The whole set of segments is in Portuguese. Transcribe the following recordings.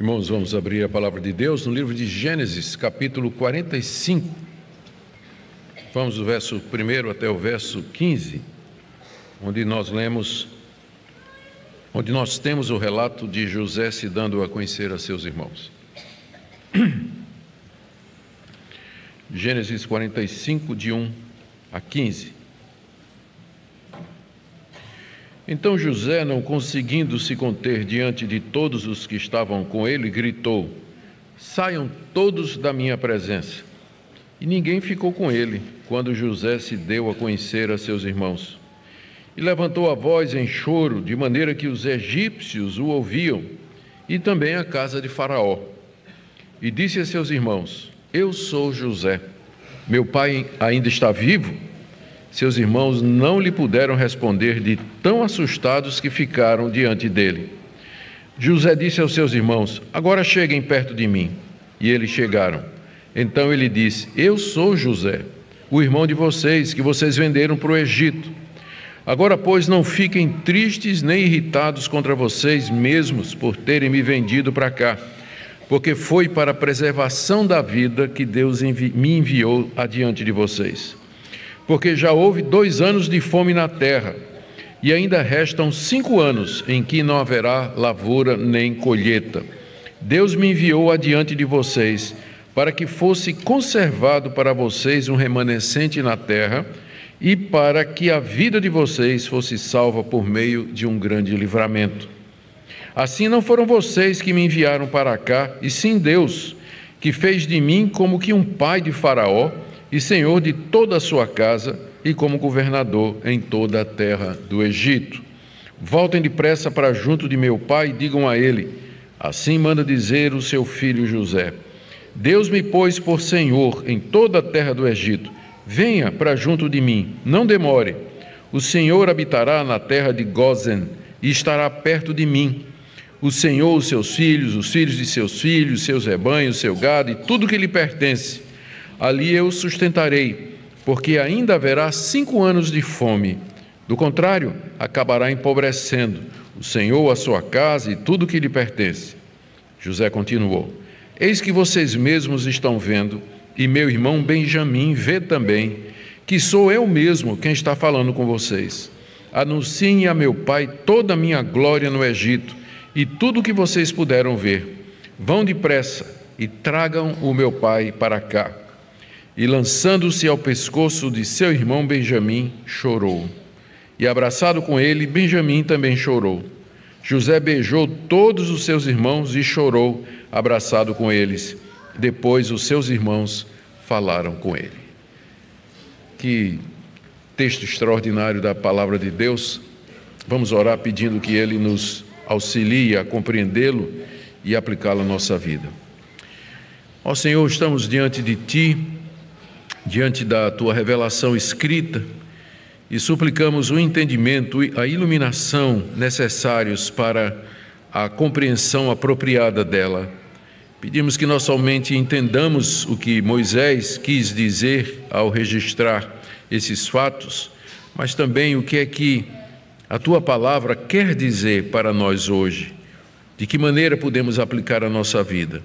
Irmãos, vamos abrir a palavra de Deus no livro de Gênesis, capítulo 45. Vamos do verso 1 até o verso 15, onde nós lemos, onde nós temos o relato de José se dando a conhecer a seus irmãos. Gênesis 45, de 1 a 15. Então José, não conseguindo se conter diante de todos os que estavam com ele, gritou: Saiam todos da minha presença. E ninguém ficou com ele quando José se deu a conhecer a seus irmãos. E levantou a voz em choro, de maneira que os egípcios o ouviam, e também a casa de Faraó. E disse a seus irmãos: Eu sou José. Meu pai ainda está vivo? Seus irmãos não lhe puderam responder, de tão assustados que ficaram diante dele. José disse aos seus irmãos: Agora cheguem perto de mim. E eles chegaram. Então ele disse: Eu sou José, o irmão de vocês, que vocês venderam para o Egito. Agora, pois, não fiquem tristes nem irritados contra vocês mesmos por terem me vendido para cá, porque foi para a preservação da vida que Deus me enviou adiante de vocês porque já houve dois anos de fome na terra, e ainda restam cinco anos em que não haverá lavoura nem colheita. Deus me enviou adiante de vocês, para que fosse conservado para vocês um remanescente na terra, e para que a vida de vocês fosse salva por meio de um grande livramento. Assim não foram vocês que me enviaram para cá, e sim Deus, que fez de mim como que um pai de Faraó e senhor de toda a sua casa e como governador em toda a terra do Egito. Voltem depressa para junto de meu pai e digam a ele: Assim manda dizer o seu filho José: Deus me pôs por senhor em toda a terra do Egito. Venha para junto de mim, não demore. O Senhor habitará na terra de Gozen e estará perto de mim. O Senhor, os seus filhos, os filhos de seus filhos, seus rebanhos, seu gado e tudo que lhe pertence ali eu sustentarei, porque ainda haverá cinco anos de fome. Do contrário, acabará empobrecendo o Senhor, a sua casa e tudo que lhe pertence. José continuou: Eis que vocês mesmos estão vendo, e meu irmão Benjamim vê também, que sou eu mesmo quem está falando com vocês. Anunciem a meu pai toda a minha glória no Egito e tudo o que vocês puderam ver. Vão depressa e tragam o meu pai para cá e, lançando-se ao pescoço de seu irmão Benjamim, chorou. E, abraçado com ele, Benjamim também chorou. José beijou todos os seus irmãos e chorou, abraçado com eles. Depois, os seus irmãos falaram com ele. Que texto extraordinário da palavra de Deus. Vamos orar pedindo que ele nos auxilie a compreendê-lo e aplicá-lo à nossa vida. Ó Senhor, estamos diante de Ti diante da tua revelação escrita e suplicamos o entendimento e a iluminação necessários para a compreensão apropriada dela. Pedimos que nós somente entendamos o que Moisés quis dizer ao registrar esses fatos, mas também o que é que a tua palavra quer dizer para nós hoje. De que maneira podemos aplicar a nossa vida?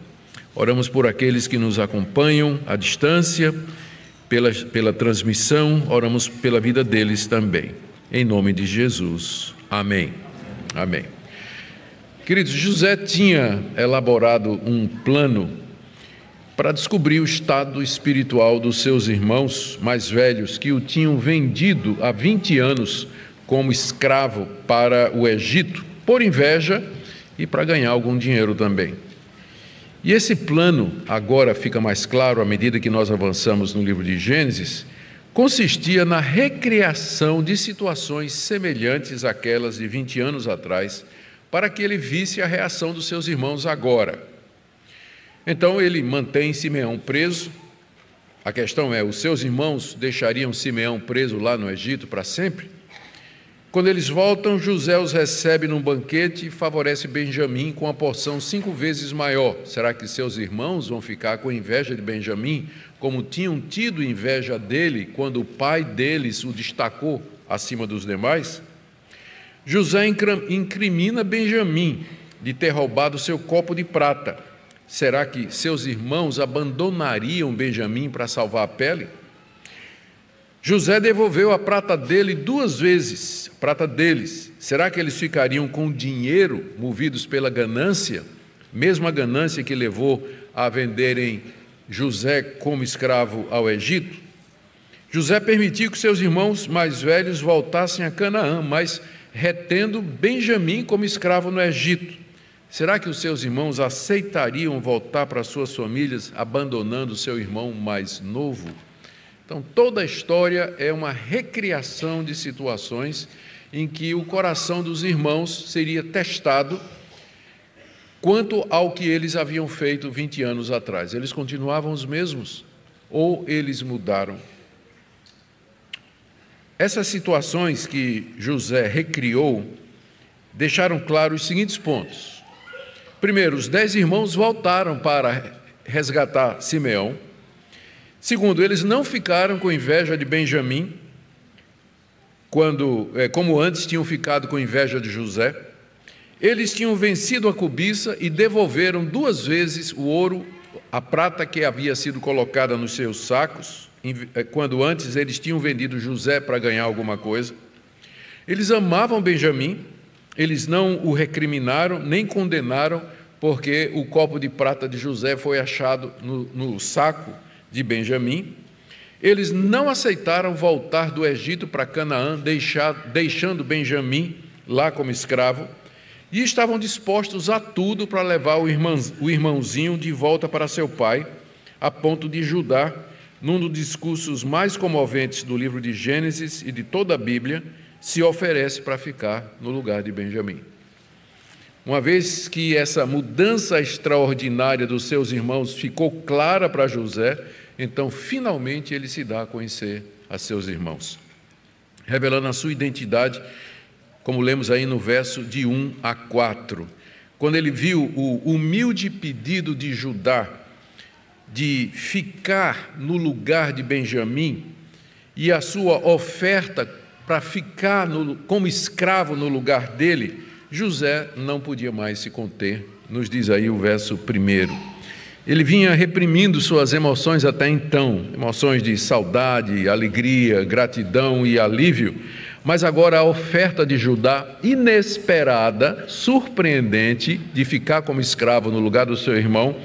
Oramos por aqueles que nos acompanham à distância pela, pela transmissão, oramos pela vida deles também. Em nome de Jesus. Amém. Amém. Queridos, José tinha elaborado um plano para descobrir o estado espiritual dos seus irmãos mais velhos que o tinham vendido há 20 anos como escravo para o Egito, por inveja e para ganhar algum dinheiro também. E esse plano, agora fica mais claro à medida que nós avançamos no livro de Gênesis, consistia na recriação de situações semelhantes àquelas de 20 anos atrás, para que ele visse a reação dos seus irmãos agora. Então ele mantém Simeão preso. A questão é: os seus irmãos deixariam Simeão preso lá no Egito para sempre? Quando eles voltam, José os recebe num banquete e favorece Benjamim com uma porção cinco vezes maior. Será que seus irmãos vão ficar com inveja de Benjamim, como tinham tido inveja dele quando o pai deles o destacou acima dos demais? José incrimina Benjamim, de ter roubado seu copo de prata. Será que seus irmãos abandonariam Benjamim para salvar a pele? José devolveu a prata dele duas vezes, a prata deles. Será que eles ficariam com dinheiro, movidos pela ganância? Mesma ganância que levou a venderem José como escravo ao Egito? José permitiu que seus irmãos mais velhos voltassem a Canaã, mas retendo Benjamim como escravo no Egito. Será que os seus irmãos aceitariam voltar para suas famílias, abandonando seu irmão mais novo? Então, toda a história é uma recriação de situações em que o coração dos irmãos seria testado quanto ao que eles haviam feito 20 anos atrás. Eles continuavam os mesmos ou eles mudaram? Essas situações que José recriou deixaram claro os seguintes pontos. Primeiro, os dez irmãos voltaram para resgatar Simeão. Segundo, eles não ficaram com inveja de Benjamim, quando, é, como antes tinham ficado com inveja de José. Eles tinham vencido a cobiça e devolveram duas vezes o ouro, a prata que havia sido colocada nos seus sacos, é, quando antes eles tinham vendido José para ganhar alguma coisa. Eles amavam Benjamim, eles não o recriminaram nem condenaram, porque o copo de prata de José foi achado no, no saco de Benjamim, eles não aceitaram voltar do Egito para Canaã, deixar, deixando Benjamim lá como escravo, e estavam dispostos a tudo para levar o, irmão, o irmãozinho de volta para seu pai, a ponto de Judá, num dos discursos mais comoventes do livro de Gênesis e de toda a Bíblia, se oferece para ficar no lugar de Benjamim. Uma vez que essa mudança extraordinária dos seus irmãos ficou clara para José, então finalmente ele se dá a conhecer a seus irmãos, revelando a sua identidade, como lemos aí no verso de 1 a 4. Quando ele viu o humilde pedido de Judá de ficar no lugar de Benjamim e a sua oferta para ficar no, como escravo no lugar dele, José não podia mais se conter, nos diz aí o verso primeiro. Ele vinha reprimindo suas emoções até então, emoções de saudade, alegria, gratidão e alívio, mas agora a oferta de Judá, inesperada, surpreendente, de ficar como escravo no lugar do seu irmão,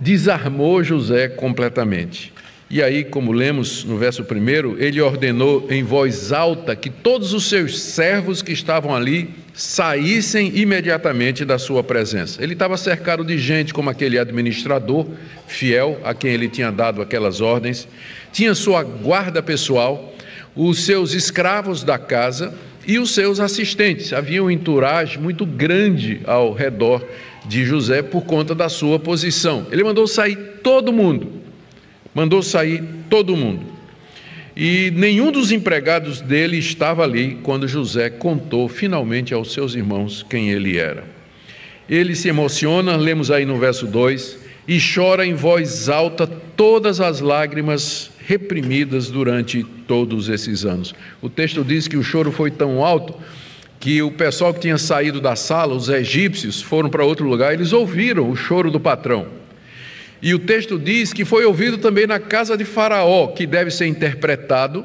desarmou José completamente. E aí, como lemos no verso primeiro, ele ordenou em voz alta que todos os seus servos que estavam ali saíssem imediatamente da sua presença. Ele estava cercado de gente como aquele administrador fiel a quem ele tinha dado aquelas ordens, tinha sua guarda pessoal, os seus escravos da casa e os seus assistentes. Havia um entourage muito grande ao redor de José por conta da sua posição. Ele mandou sair todo mundo. Mandou sair todo mundo. E nenhum dos empregados dele estava ali quando José contou finalmente aos seus irmãos quem ele era. Ele se emociona, lemos aí no verso 2, e chora em voz alta todas as lágrimas reprimidas durante todos esses anos. O texto diz que o choro foi tão alto que o pessoal que tinha saído da sala, os egípcios, foram para outro lugar, eles ouviram o choro do patrão. E o texto diz que foi ouvido também na casa de Faraó, que deve ser interpretado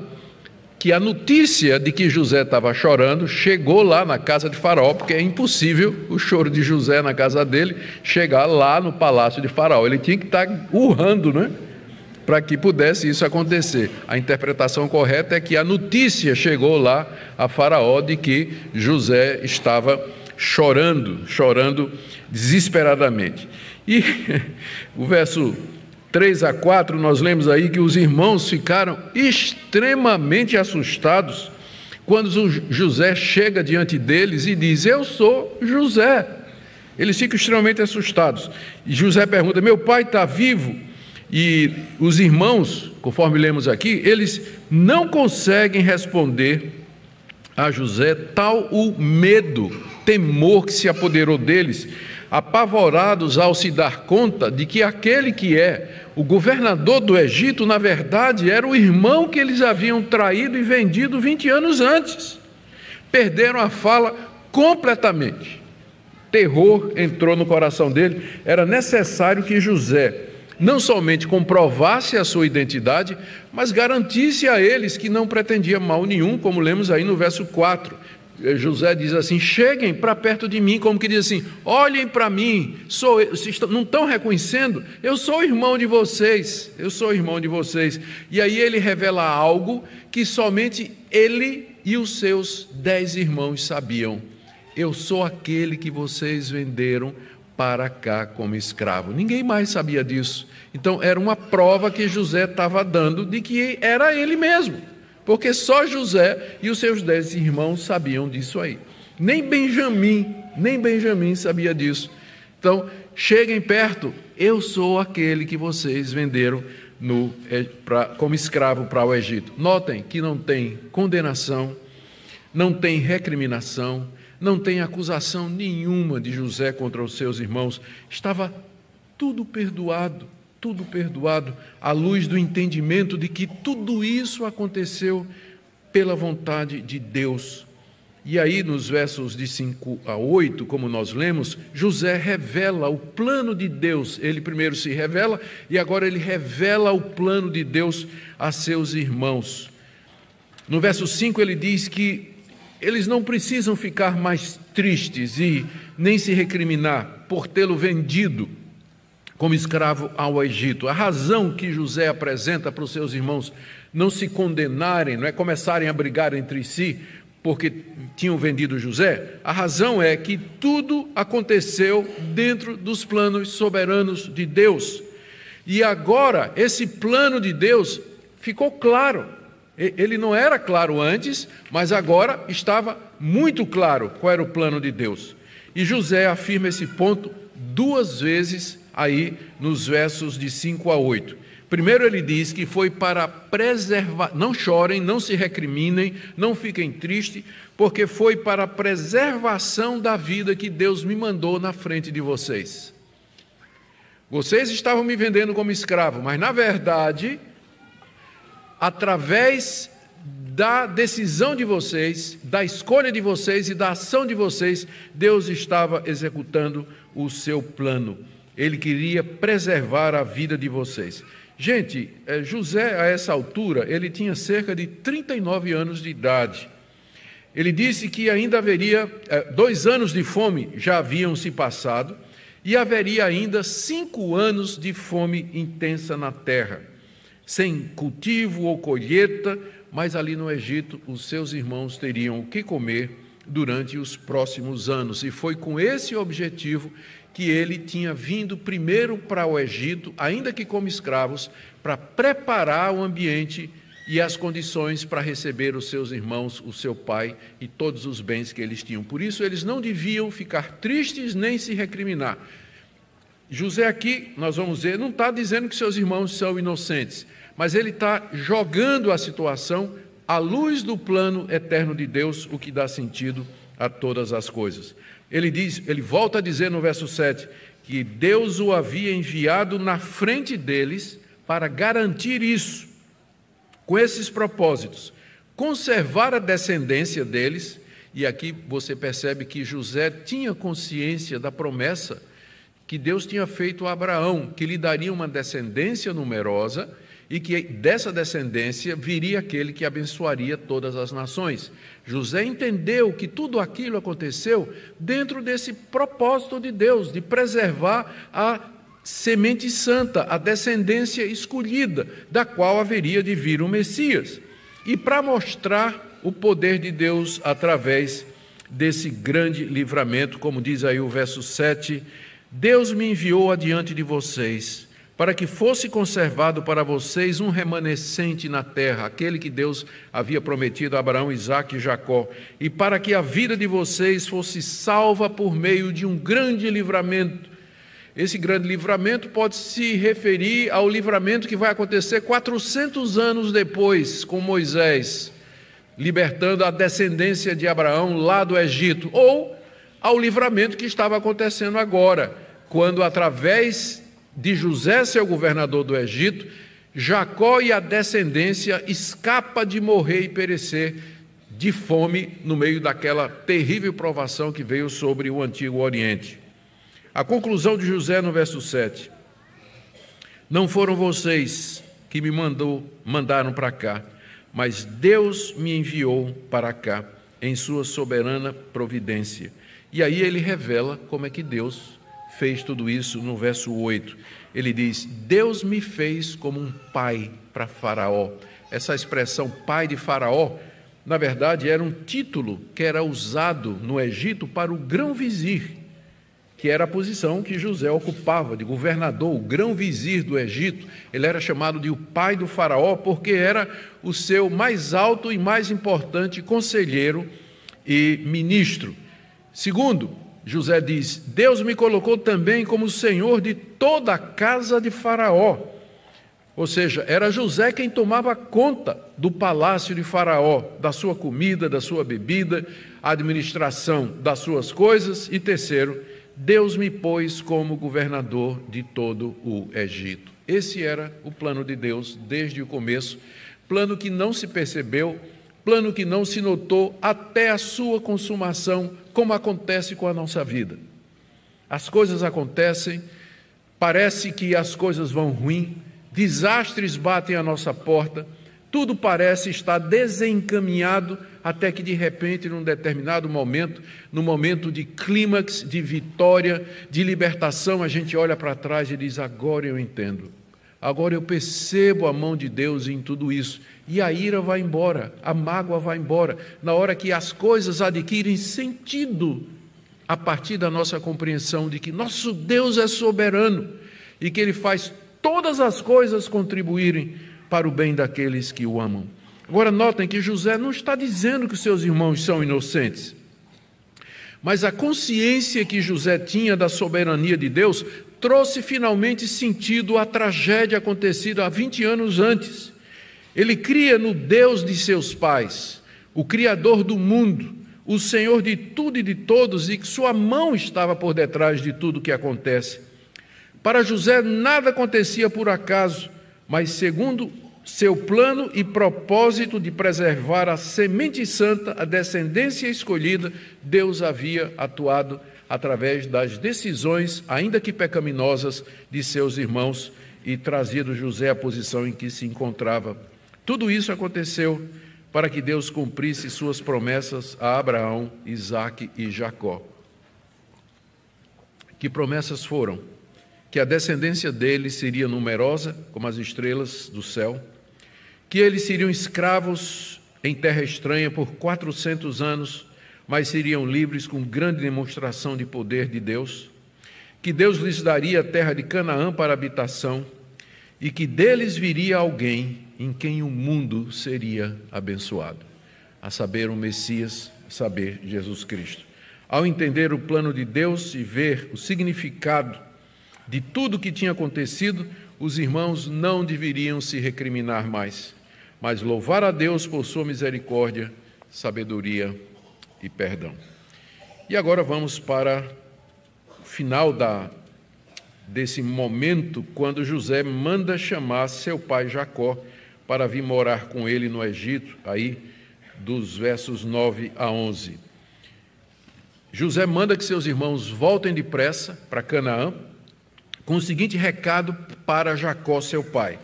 que a notícia de que José estava chorando chegou lá na casa de Faraó, porque é impossível o choro de José na casa dele chegar lá no palácio de Faraó. Ele tinha que estar urrando, né? Para que pudesse isso acontecer. A interpretação correta é que a notícia chegou lá a Faraó de que José estava chorando, chorando desesperadamente. E o verso 3 a 4, nós lemos aí que os irmãos ficaram extremamente assustados quando José chega diante deles e diz: Eu sou José. Eles ficam extremamente assustados. E José pergunta: Meu pai está vivo? E os irmãos, conforme lemos aqui, eles não conseguem responder a José, tal o medo, temor que se apoderou deles, apavorados ao se dar conta de que aquele que é o governador do Egito, na verdade, era o irmão que eles haviam traído e vendido 20 anos antes. Perderam a fala completamente. terror entrou no coração dele. Era necessário que José não somente comprovasse a sua identidade, mas garantisse a eles que não pretendia mal nenhum, como lemos aí no verso 4. José diz assim: cheguem para perto de mim, como que diz assim: olhem para mim, sou não estão reconhecendo? Eu sou irmão de vocês, eu sou irmão de vocês. E aí ele revela algo que somente ele e os seus dez irmãos sabiam: eu sou aquele que vocês venderam para cá como escravo. Ninguém mais sabia disso. Então era uma prova que José estava dando de que era ele mesmo porque só José e os seus dez irmãos sabiam disso aí. Nem Benjamim, nem Benjamim sabia disso. Então, cheguem perto, eu sou aquele que vocês venderam no, pra, como escravo para o Egito. Notem que não tem condenação, não tem recriminação, não tem acusação nenhuma de José contra os seus irmãos. Estava tudo perdoado tudo perdoado, à luz do entendimento de que tudo isso aconteceu pela vontade de Deus. E aí, nos versos de 5 a 8, como nós lemos, José revela o plano de Deus. Ele primeiro se revela e agora ele revela o plano de Deus a seus irmãos. No verso 5 ele diz que eles não precisam ficar mais tristes e nem se recriminar por tê-lo vendido como escravo ao Egito. A razão que José apresenta para os seus irmãos não se condenarem, não é começarem a brigar entre si porque tinham vendido José, a razão é que tudo aconteceu dentro dos planos soberanos de Deus. E agora, esse plano de Deus ficou claro. Ele não era claro antes, mas agora estava muito claro qual era o plano de Deus. E José afirma esse ponto duas vezes aí nos versos de 5 a 8. Primeiro ele diz que foi para preservar, não chorem, não se recriminem, não fiquem tristes, porque foi para a preservação da vida que Deus me mandou na frente de vocês. Vocês estavam me vendendo como escravo, mas na verdade, através da decisão de vocês, da escolha de vocês e da ação de vocês, Deus estava executando o seu plano. Ele queria preservar a vida de vocês. Gente, eh, José, a essa altura, ele tinha cerca de 39 anos de idade. Ele disse que ainda haveria, eh, dois anos de fome já haviam se passado, e haveria ainda cinco anos de fome intensa na terra, sem cultivo ou colheita, mas ali no Egito os seus irmãos teriam o que comer durante os próximos anos. E foi com esse objetivo que ele tinha vindo primeiro para o Egito, ainda que como escravos, para preparar o ambiente e as condições para receber os seus irmãos, o seu pai e todos os bens que eles tinham. Por isso, eles não deviam ficar tristes nem se recriminar. José aqui, nós vamos ver, não está dizendo que seus irmãos são inocentes, mas ele está jogando a situação à luz do plano eterno de Deus, o que dá sentido a todas as coisas. Ele diz, ele volta a dizer no verso 7 que Deus o havia enviado na frente deles para garantir isso, com esses propósitos, conservar a descendência deles, e aqui você percebe que José tinha consciência da promessa que Deus tinha feito a Abraão, que lhe daria uma descendência numerosa e que dessa descendência viria aquele que abençoaria todas as nações. José entendeu que tudo aquilo aconteceu dentro desse propósito de Deus, de preservar a semente santa, a descendência escolhida, da qual haveria de vir o Messias. E para mostrar o poder de Deus através desse grande livramento, como diz aí o verso 7, Deus me enviou adiante de vocês para que fosse conservado para vocês um remanescente na terra, aquele que Deus havia prometido a Abraão, Isaque e Jacó, e para que a vida de vocês fosse salva por meio de um grande livramento. Esse grande livramento pode se referir ao livramento que vai acontecer 400 anos depois com Moisés, libertando a descendência de Abraão lá do Egito, ou ao livramento que estava acontecendo agora, quando através de José, seu governador do Egito, Jacó e a descendência escapa de morrer e perecer de fome no meio daquela terrível provação que veio sobre o antigo Oriente. A conclusão de José no verso 7. Não foram vocês que me mandou, mandaram para cá, mas Deus me enviou para cá em sua soberana providência. E aí ele revela como é que Deus fez tudo isso no verso 8. Ele diz: Deus me fez como um pai para Faraó. Essa expressão pai de Faraó, na verdade, era um título que era usado no Egito para o grão-vizir, que era a posição que José ocupava de governador, o grão-vizir do Egito. Ele era chamado de o pai do Faraó porque era o seu mais alto e mais importante conselheiro e ministro. Segundo, José diz: Deus me colocou também como senhor de toda a casa de Faraó. Ou seja, era José quem tomava conta do palácio de Faraó, da sua comida, da sua bebida, administração das suas coisas. E terceiro, Deus me pôs como governador de todo o Egito. Esse era o plano de Deus desde o começo, plano que não se percebeu plano que não se notou até a sua consumação, como acontece com a nossa vida. As coisas acontecem, parece que as coisas vão ruim, desastres batem à nossa porta, tudo parece estar desencaminhado até que de repente, num determinado momento, no momento de clímax, de vitória, de libertação, a gente olha para trás e diz: agora eu entendo. Agora eu percebo a mão de Deus em tudo isso. E a ira vai embora, a mágoa vai embora. Na hora que as coisas adquirem sentido, a partir da nossa compreensão de que nosso Deus é soberano e que Ele faz todas as coisas contribuírem para o bem daqueles que o amam. Agora, notem que José não está dizendo que seus irmãos são inocentes. Mas a consciência que José tinha da soberania de Deus trouxe finalmente sentido à tragédia acontecida há 20 anos antes. Ele cria no Deus de seus pais, o Criador do mundo, o Senhor de tudo e de todos, e que sua mão estava por detrás de tudo que acontece. Para José, nada acontecia por acaso, mas segundo seu plano e propósito de preservar a semente santa, a descendência escolhida, Deus havia atuado através das decisões, ainda que pecaminosas, de seus irmãos e trazido José à posição em que se encontrava. Tudo isso aconteceu para que Deus cumprisse suas promessas a Abraão, Isaque e Jacó. Que promessas foram? Que a descendência deles seria numerosa, como as estrelas do céu, que eles seriam escravos em terra estranha por 400 anos, mas seriam livres com grande demonstração de poder de Deus, que Deus lhes daria a terra de Canaã para habitação e que deles viria alguém em quem o mundo seria abençoado, a saber, o Messias, a saber, Jesus Cristo. Ao entender o plano de Deus e ver o significado de tudo o que tinha acontecido, os irmãos não deveriam se recriminar mais, mas louvar a Deus por sua misericórdia, sabedoria e perdão. E agora vamos para o final da, desse momento, quando José manda chamar seu pai Jacó para vir morar com ele no Egito, aí dos versos 9 a 11. José manda que seus irmãos voltem depressa para Canaã, com o seguinte recado para Jacó, seu pai.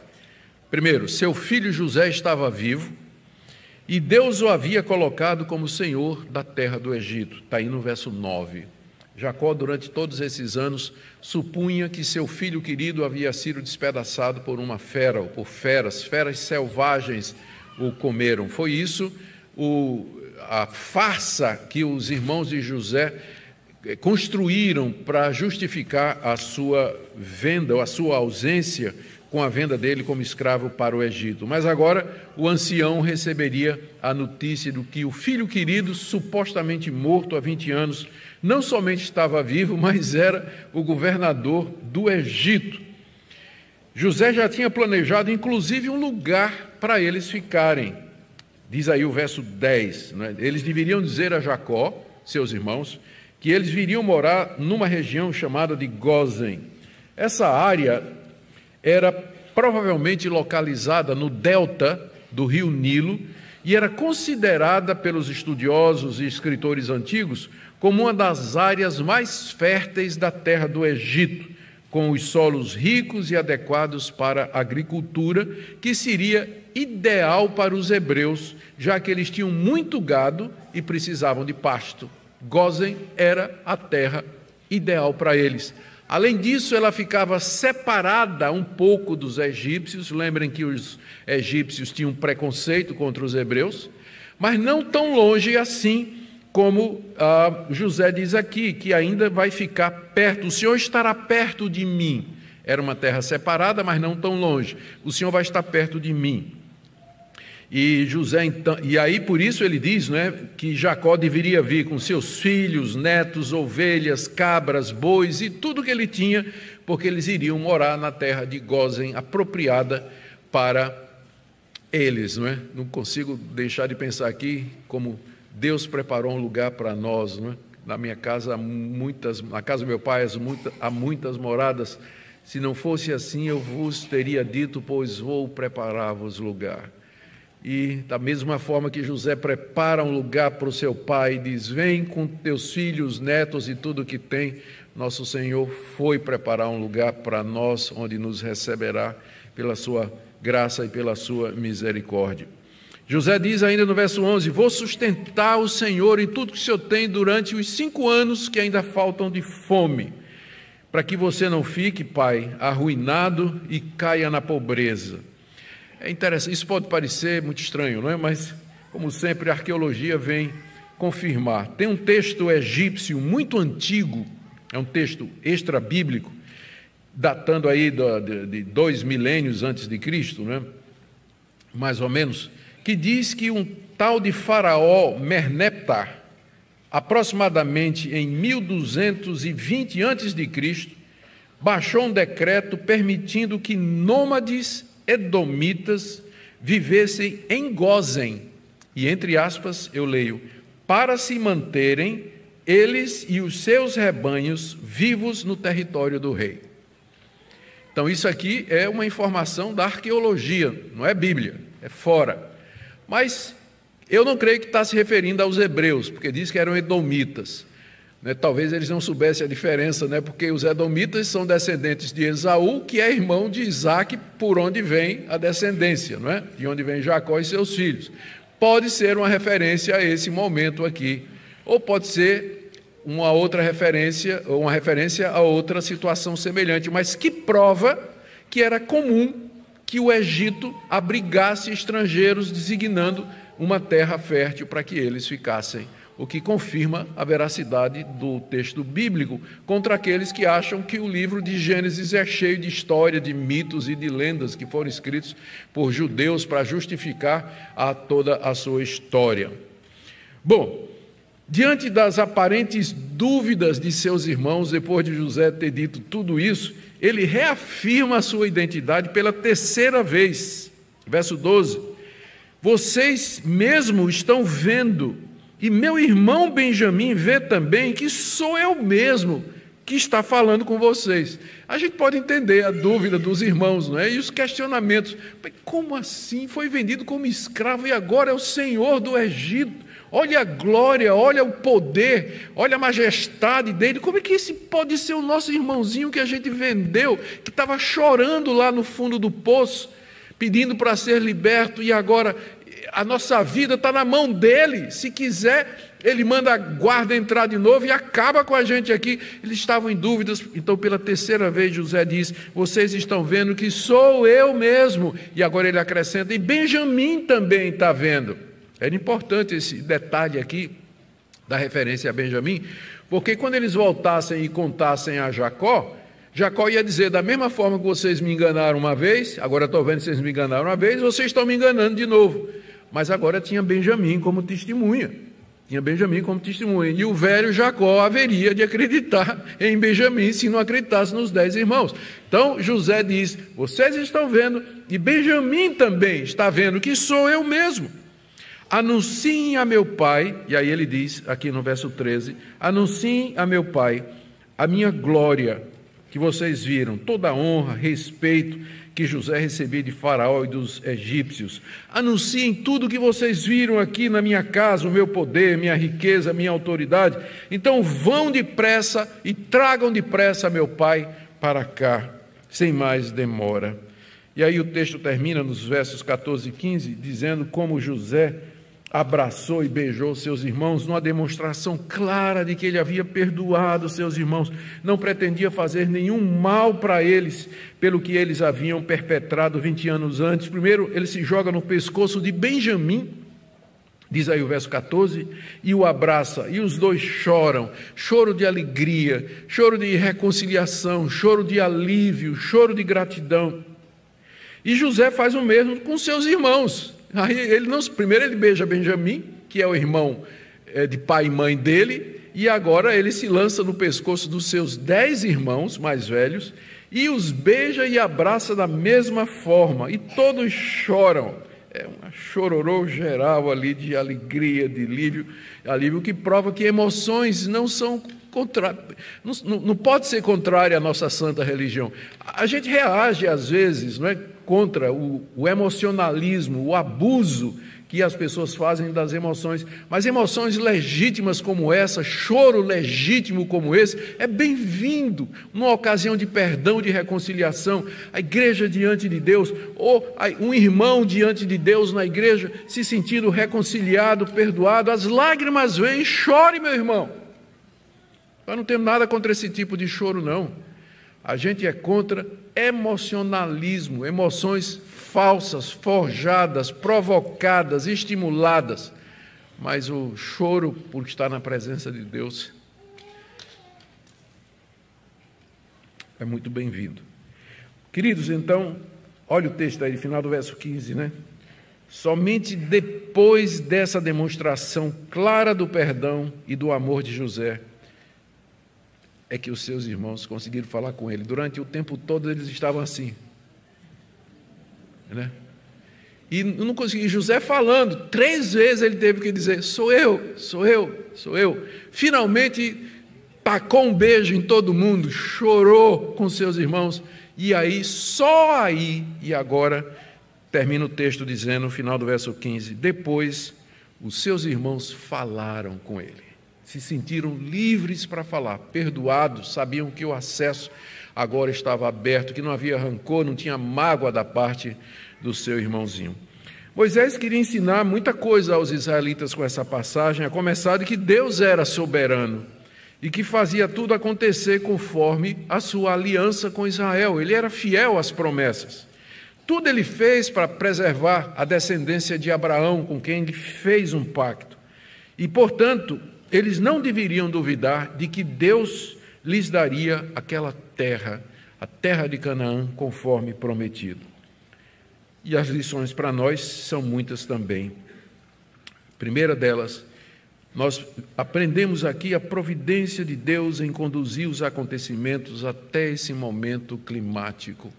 Primeiro, seu filho José estava vivo e Deus o havia colocado como senhor da terra do Egito. Está aí no verso 9. Jacó, durante todos esses anos, supunha que seu filho querido havia sido despedaçado por uma fera, ou por feras, feras selvagens o comeram. Foi isso o, a farsa que os irmãos de José eh, construíram para justificar a sua venda, ou a sua ausência com a venda dele como escravo para o Egito. Mas agora o ancião receberia a notícia do que o filho querido, supostamente morto há 20 anos, não somente estava vivo, mas era o governador do Egito. José já tinha planejado, inclusive, um lugar para eles ficarem. Diz aí o verso 10. Né? Eles deveriam dizer a Jacó, seus irmãos, que eles viriam morar numa região chamada de Gozen. Essa área era provavelmente localizada no delta do rio Nilo e era considerada pelos estudiosos e escritores antigos como uma das áreas mais férteis da terra do Egito, com os solos ricos e adequados para a agricultura, que seria ideal para os hebreus, já que eles tinham muito gado e precisavam de pasto. Gozen era a terra ideal para eles. Além disso, ela ficava separada um pouco dos egípcios. Lembrem que os egípcios tinham preconceito contra os hebreus, mas não tão longe assim como ah, José diz aqui, que ainda vai ficar perto. O Senhor estará perto de mim. Era uma terra separada, mas não tão longe. O Senhor vai estar perto de mim. E José então, e aí por isso ele diz, né, que Jacó deveria vir com seus filhos, netos, ovelhas, cabras, bois e tudo que ele tinha, porque eles iriam morar na terra de Gozen, apropriada para eles, não é? Não consigo deixar de pensar aqui como Deus preparou um lugar para nós, não é? Na minha casa há muitas, na casa do meu pai há muitas moradas. Se não fosse assim, eu vos teria dito, pois vou preparar-vos lugar. E da mesma forma que José prepara um lugar para o seu pai e diz: Vem com teus filhos, netos e tudo que tem, nosso Senhor foi preparar um lugar para nós, onde nos receberá pela sua graça e pela sua misericórdia. José diz ainda no verso 11: Vou sustentar o Senhor e tudo que o Senhor tem durante os cinco anos que ainda faltam de fome, para que você não fique, pai, arruinado e caia na pobreza. É interessante, isso pode parecer muito estranho, não é? Mas, como sempre, a arqueologia vem confirmar. Tem um texto egípcio muito antigo, é um texto extra-bíblico, datando aí de dois milênios antes de Cristo, né? mais ou menos, que diz que um tal de faraó Merneptah, aproximadamente em 1220 antes de Cristo, baixou um decreto permitindo que nômades edomitas vivessem em Gozem, e entre aspas eu leio, para se manterem eles e os seus rebanhos vivos no território do rei. Então, isso aqui é uma informação da arqueologia, não é Bíblia, é fora. Mas eu não creio que está se referindo aos hebreus, porque diz que eram edomitas. Né? Talvez eles não soubessem a diferença, né? porque os edomitas são descendentes de Esaú, que é irmão de Isaac, por onde vem a descendência, não é? de onde vem Jacó e seus filhos. Pode ser uma referência a esse momento aqui, ou pode ser uma outra referência, ou uma referência a outra situação semelhante, mas que prova que era comum que o Egito abrigasse estrangeiros, designando uma terra fértil para que eles ficassem o que confirma a veracidade do texto bíblico contra aqueles que acham que o livro de Gênesis é cheio de história, de mitos e de lendas que foram escritos por judeus para justificar a toda a sua história. Bom, diante das aparentes dúvidas de seus irmãos, depois de José ter dito tudo isso, ele reafirma a sua identidade pela terceira vez. Verso 12: Vocês mesmo estão vendo e meu irmão Benjamim vê também que sou eu mesmo que está falando com vocês. A gente pode entender a dúvida dos irmãos, não é? E os questionamentos. Como assim? Foi vendido como escravo e agora é o Senhor do Egito. Olha a glória, olha o poder, olha a majestade dele. Como é que esse pode ser o nosso irmãozinho que a gente vendeu, que estava chorando lá no fundo do poço, pedindo para ser liberto e agora a nossa vida está na mão dele. Se quiser, ele manda a guarda entrar de novo e acaba com a gente aqui. Eles estavam em dúvidas, então pela terceira vez José diz: Vocês estão vendo que sou eu mesmo. E agora ele acrescenta: E Benjamim também está vendo. Era importante esse detalhe aqui da referência a Benjamim, porque quando eles voltassem e contassem a Jacó, Jacó ia dizer: da mesma forma que vocês me enganaram uma vez, agora estou vendo que vocês me enganaram uma vez, vocês estão me enganando de novo. Mas agora tinha Benjamim como testemunha. Tinha Benjamim como testemunha. E o velho Jacó haveria de acreditar em Benjamim se não acreditasse nos dez irmãos. Então José diz: Vocês estão vendo, e Benjamim também está vendo que sou eu mesmo. Anunciem a meu pai, e aí ele diz aqui no verso 13: Anunciem a meu pai a minha glória, que vocês viram, toda a honra, respeito que José recebia de Faraó e dos egípcios. Anunciem tudo que vocês viram aqui na minha casa, o meu poder, minha riqueza, minha autoridade. Então vão depressa e tragam depressa meu pai para cá, sem mais demora. E aí o texto termina nos versos 14 e 15, dizendo como José abraçou e beijou seus irmãos, numa demonstração clara de que ele havia perdoado seus irmãos, não pretendia fazer nenhum mal para eles, pelo que eles haviam perpetrado 20 anos antes. Primeiro, ele se joga no pescoço de Benjamim, diz aí o verso 14, e o abraça, e os dois choram, choro de alegria, choro de reconciliação, choro de alívio, choro de gratidão. E José faz o mesmo com seus irmãos. Aí ele não, primeiro ele beija Benjamim, que é o irmão é, de pai e mãe dele, e agora ele se lança no pescoço dos seus dez irmãos mais velhos e os beija e abraça da mesma forma, e todos choram. É um chororô geral ali de alegria, de alívio, alívio que prova que emoções não são contra... não, não pode ser contrária à nossa santa religião. A gente reage às vezes, não é? Contra o, o emocionalismo, o abuso que as pessoas fazem das emoções, mas emoções legítimas como essa, choro legítimo como esse, é bem-vindo numa ocasião de perdão, de reconciliação, a igreja diante de Deus, ou um irmão diante de Deus na igreja, se sentindo reconciliado, perdoado, as lágrimas vêm, chore, meu irmão. Nós não temos nada contra esse tipo de choro, não. A gente é contra emocionalismo, emoções falsas, forjadas, provocadas, estimuladas. Mas o choro por estar na presença de Deus é muito bem-vindo. Queridos, então, olha o texto aí, final do verso 15, né? Somente depois dessa demonstração clara do perdão e do amor de José, é que os seus irmãos conseguiram falar com ele. Durante o tempo todo eles estavam assim. Né? E não consegui. José falando, três vezes ele teve que dizer: sou eu, sou eu, sou eu. Finalmente tacou um beijo em todo mundo, chorou com seus irmãos. E aí, só aí, e agora, termina o texto dizendo, no final do verso 15: Depois os seus irmãos falaram com ele se sentiram livres para falar, perdoados, sabiam que o acesso agora estava aberto, que não havia rancor, não tinha mágoa da parte do seu irmãozinho. Moisés queria ensinar muita coisa aos israelitas com essa passagem, a começar de que Deus era soberano e que fazia tudo acontecer conforme a sua aliança com Israel. Ele era fiel às promessas. Tudo ele fez para preservar a descendência de Abraão, com quem ele fez um pacto. E, portanto, eles não deveriam duvidar de que Deus lhes daria aquela terra, a terra de Canaã, conforme prometido. E as lições para nós são muitas também. A primeira delas, nós aprendemos aqui a providência de Deus em conduzir os acontecimentos até esse momento climático.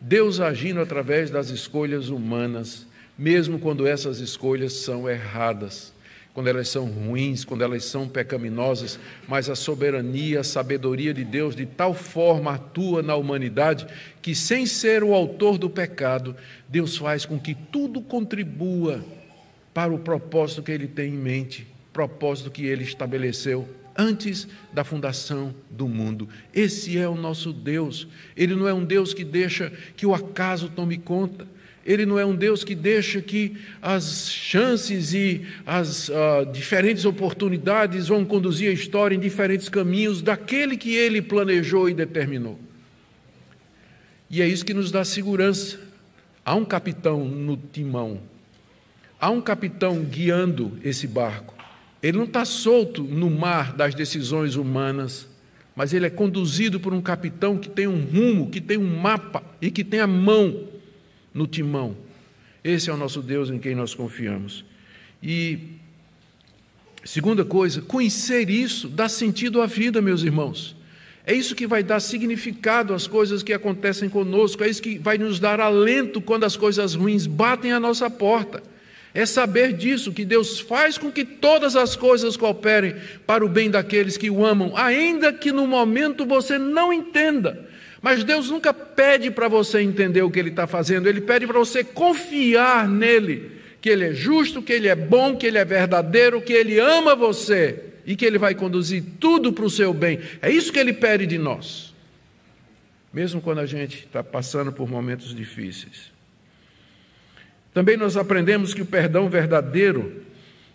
Deus agindo através das escolhas humanas, mesmo quando essas escolhas são erradas quando elas são ruins, quando elas são pecaminosas, mas a soberania, a sabedoria de Deus de tal forma atua na humanidade que, sem ser o autor do pecado, Deus faz com que tudo contribua para o propósito que Ele tem em mente, propósito que Ele estabeleceu antes da fundação do mundo. Esse é o nosso Deus. Ele não é um Deus que deixa que o acaso tome conta. Ele não é um Deus que deixa que as chances e as uh, diferentes oportunidades vão conduzir a história em diferentes caminhos daquele que ele planejou e determinou. E é isso que nos dá segurança. Há um capitão no timão, há um capitão guiando esse barco. Ele não está solto no mar das decisões humanas, mas ele é conduzido por um capitão que tem um rumo, que tem um mapa e que tem a mão no timão. Esse é o nosso Deus em quem nós confiamos. E segunda coisa, conhecer isso dá sentido à vida, meus irmãos. É isso que vai dar significado às coisas que acontecem conosco, é isso que vai nos dar alento quando as coisas ruins batem à nossa porta. É saber disso, que Deus faz com que todas as coisas cooperem para o bem daqueles que o amam, ainda que no momento você não entenda. Mas Deus nunca pede para você entender o que Ele está fazendo, Ele pede para você confiar nele, que Ele é justo, que Ele é bom, que Ele é verdadeiro, que Ele ama você e que Ele vai conduzir tudo para o seu bem. É isso que Ele pede de nós, mesmo quando a gente está passando por momentos difíceis. Também nós aprendemos que o perdão verdadeiro,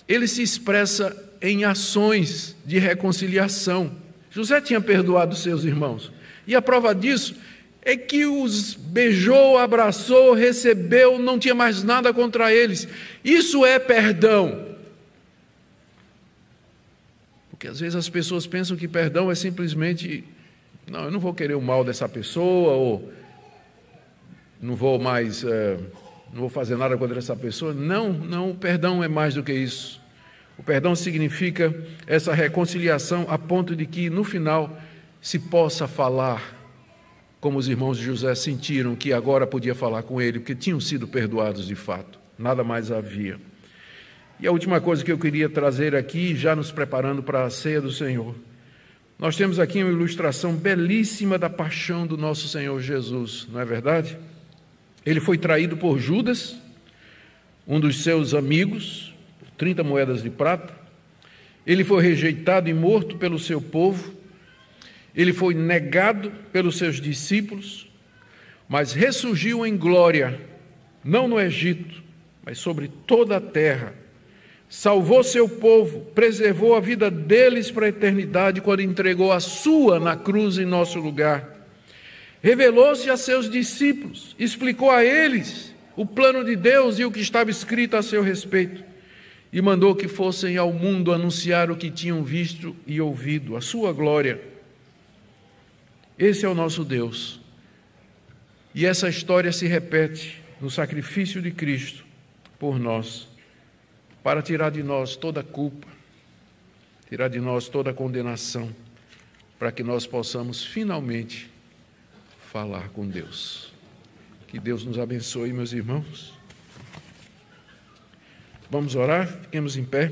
ele se expressa em ações de reconciliação. José tinha perdoado seus irmãos. E a prova disso é que os beijou, abraçou, recebeu, não tinha mais nada contra eles. Isso é perdão. Porque às vezes as pessoas pensam que perdão é simplesmente, não, eu não vou querer o mal dessa pessoa, ou não vou mais. É, não vou fazer nada contra essa pessoa. Não, não, o perdão é mais do que isso. O perdão significa essa reconciliação a ponto de que no final se possa falar como os irmãos de José sentiram que agora podia falar com ele, porque tinham sido perdoados de fato. Nada mais havia. E a última coisa que eu queria trazer aqui, já nos preparando para a ceia do Senhor. Nós temos aqui uma ilustração belíssima da paixão do nosso Senhor Jesus, não é verdade? Ele foi traído por Judas, um dos seus amigos, por 30 moedas de prata. Ele foi rejeitado e morto pelo seu povo. Ele foi negado pelos seus discípulos, mas ressurgiu em glória, não no Egito, mas sobre toda a terra. Salvou seu povo, preservou a vida deles para a eternidade quando entregou a sua na cruz em nosso lugar revelou-se a seus discípulos, explicou a eles o plano de Deus e o que estava escrito a seu respeito, e mandou que fossem ao mundo anunciar o que tinham visto e ouvido, a sua glória. Esse é o nosso Deus. E essa história se repete no sacrifício de Cristo por nós, para tirar de nós toda culpa, tirar de nós toda condenação, para que nós possamos finalmente falar com Deus. Que Deus nos abençoe, meus irmãos. Vamos orar? Fiquemos em pé.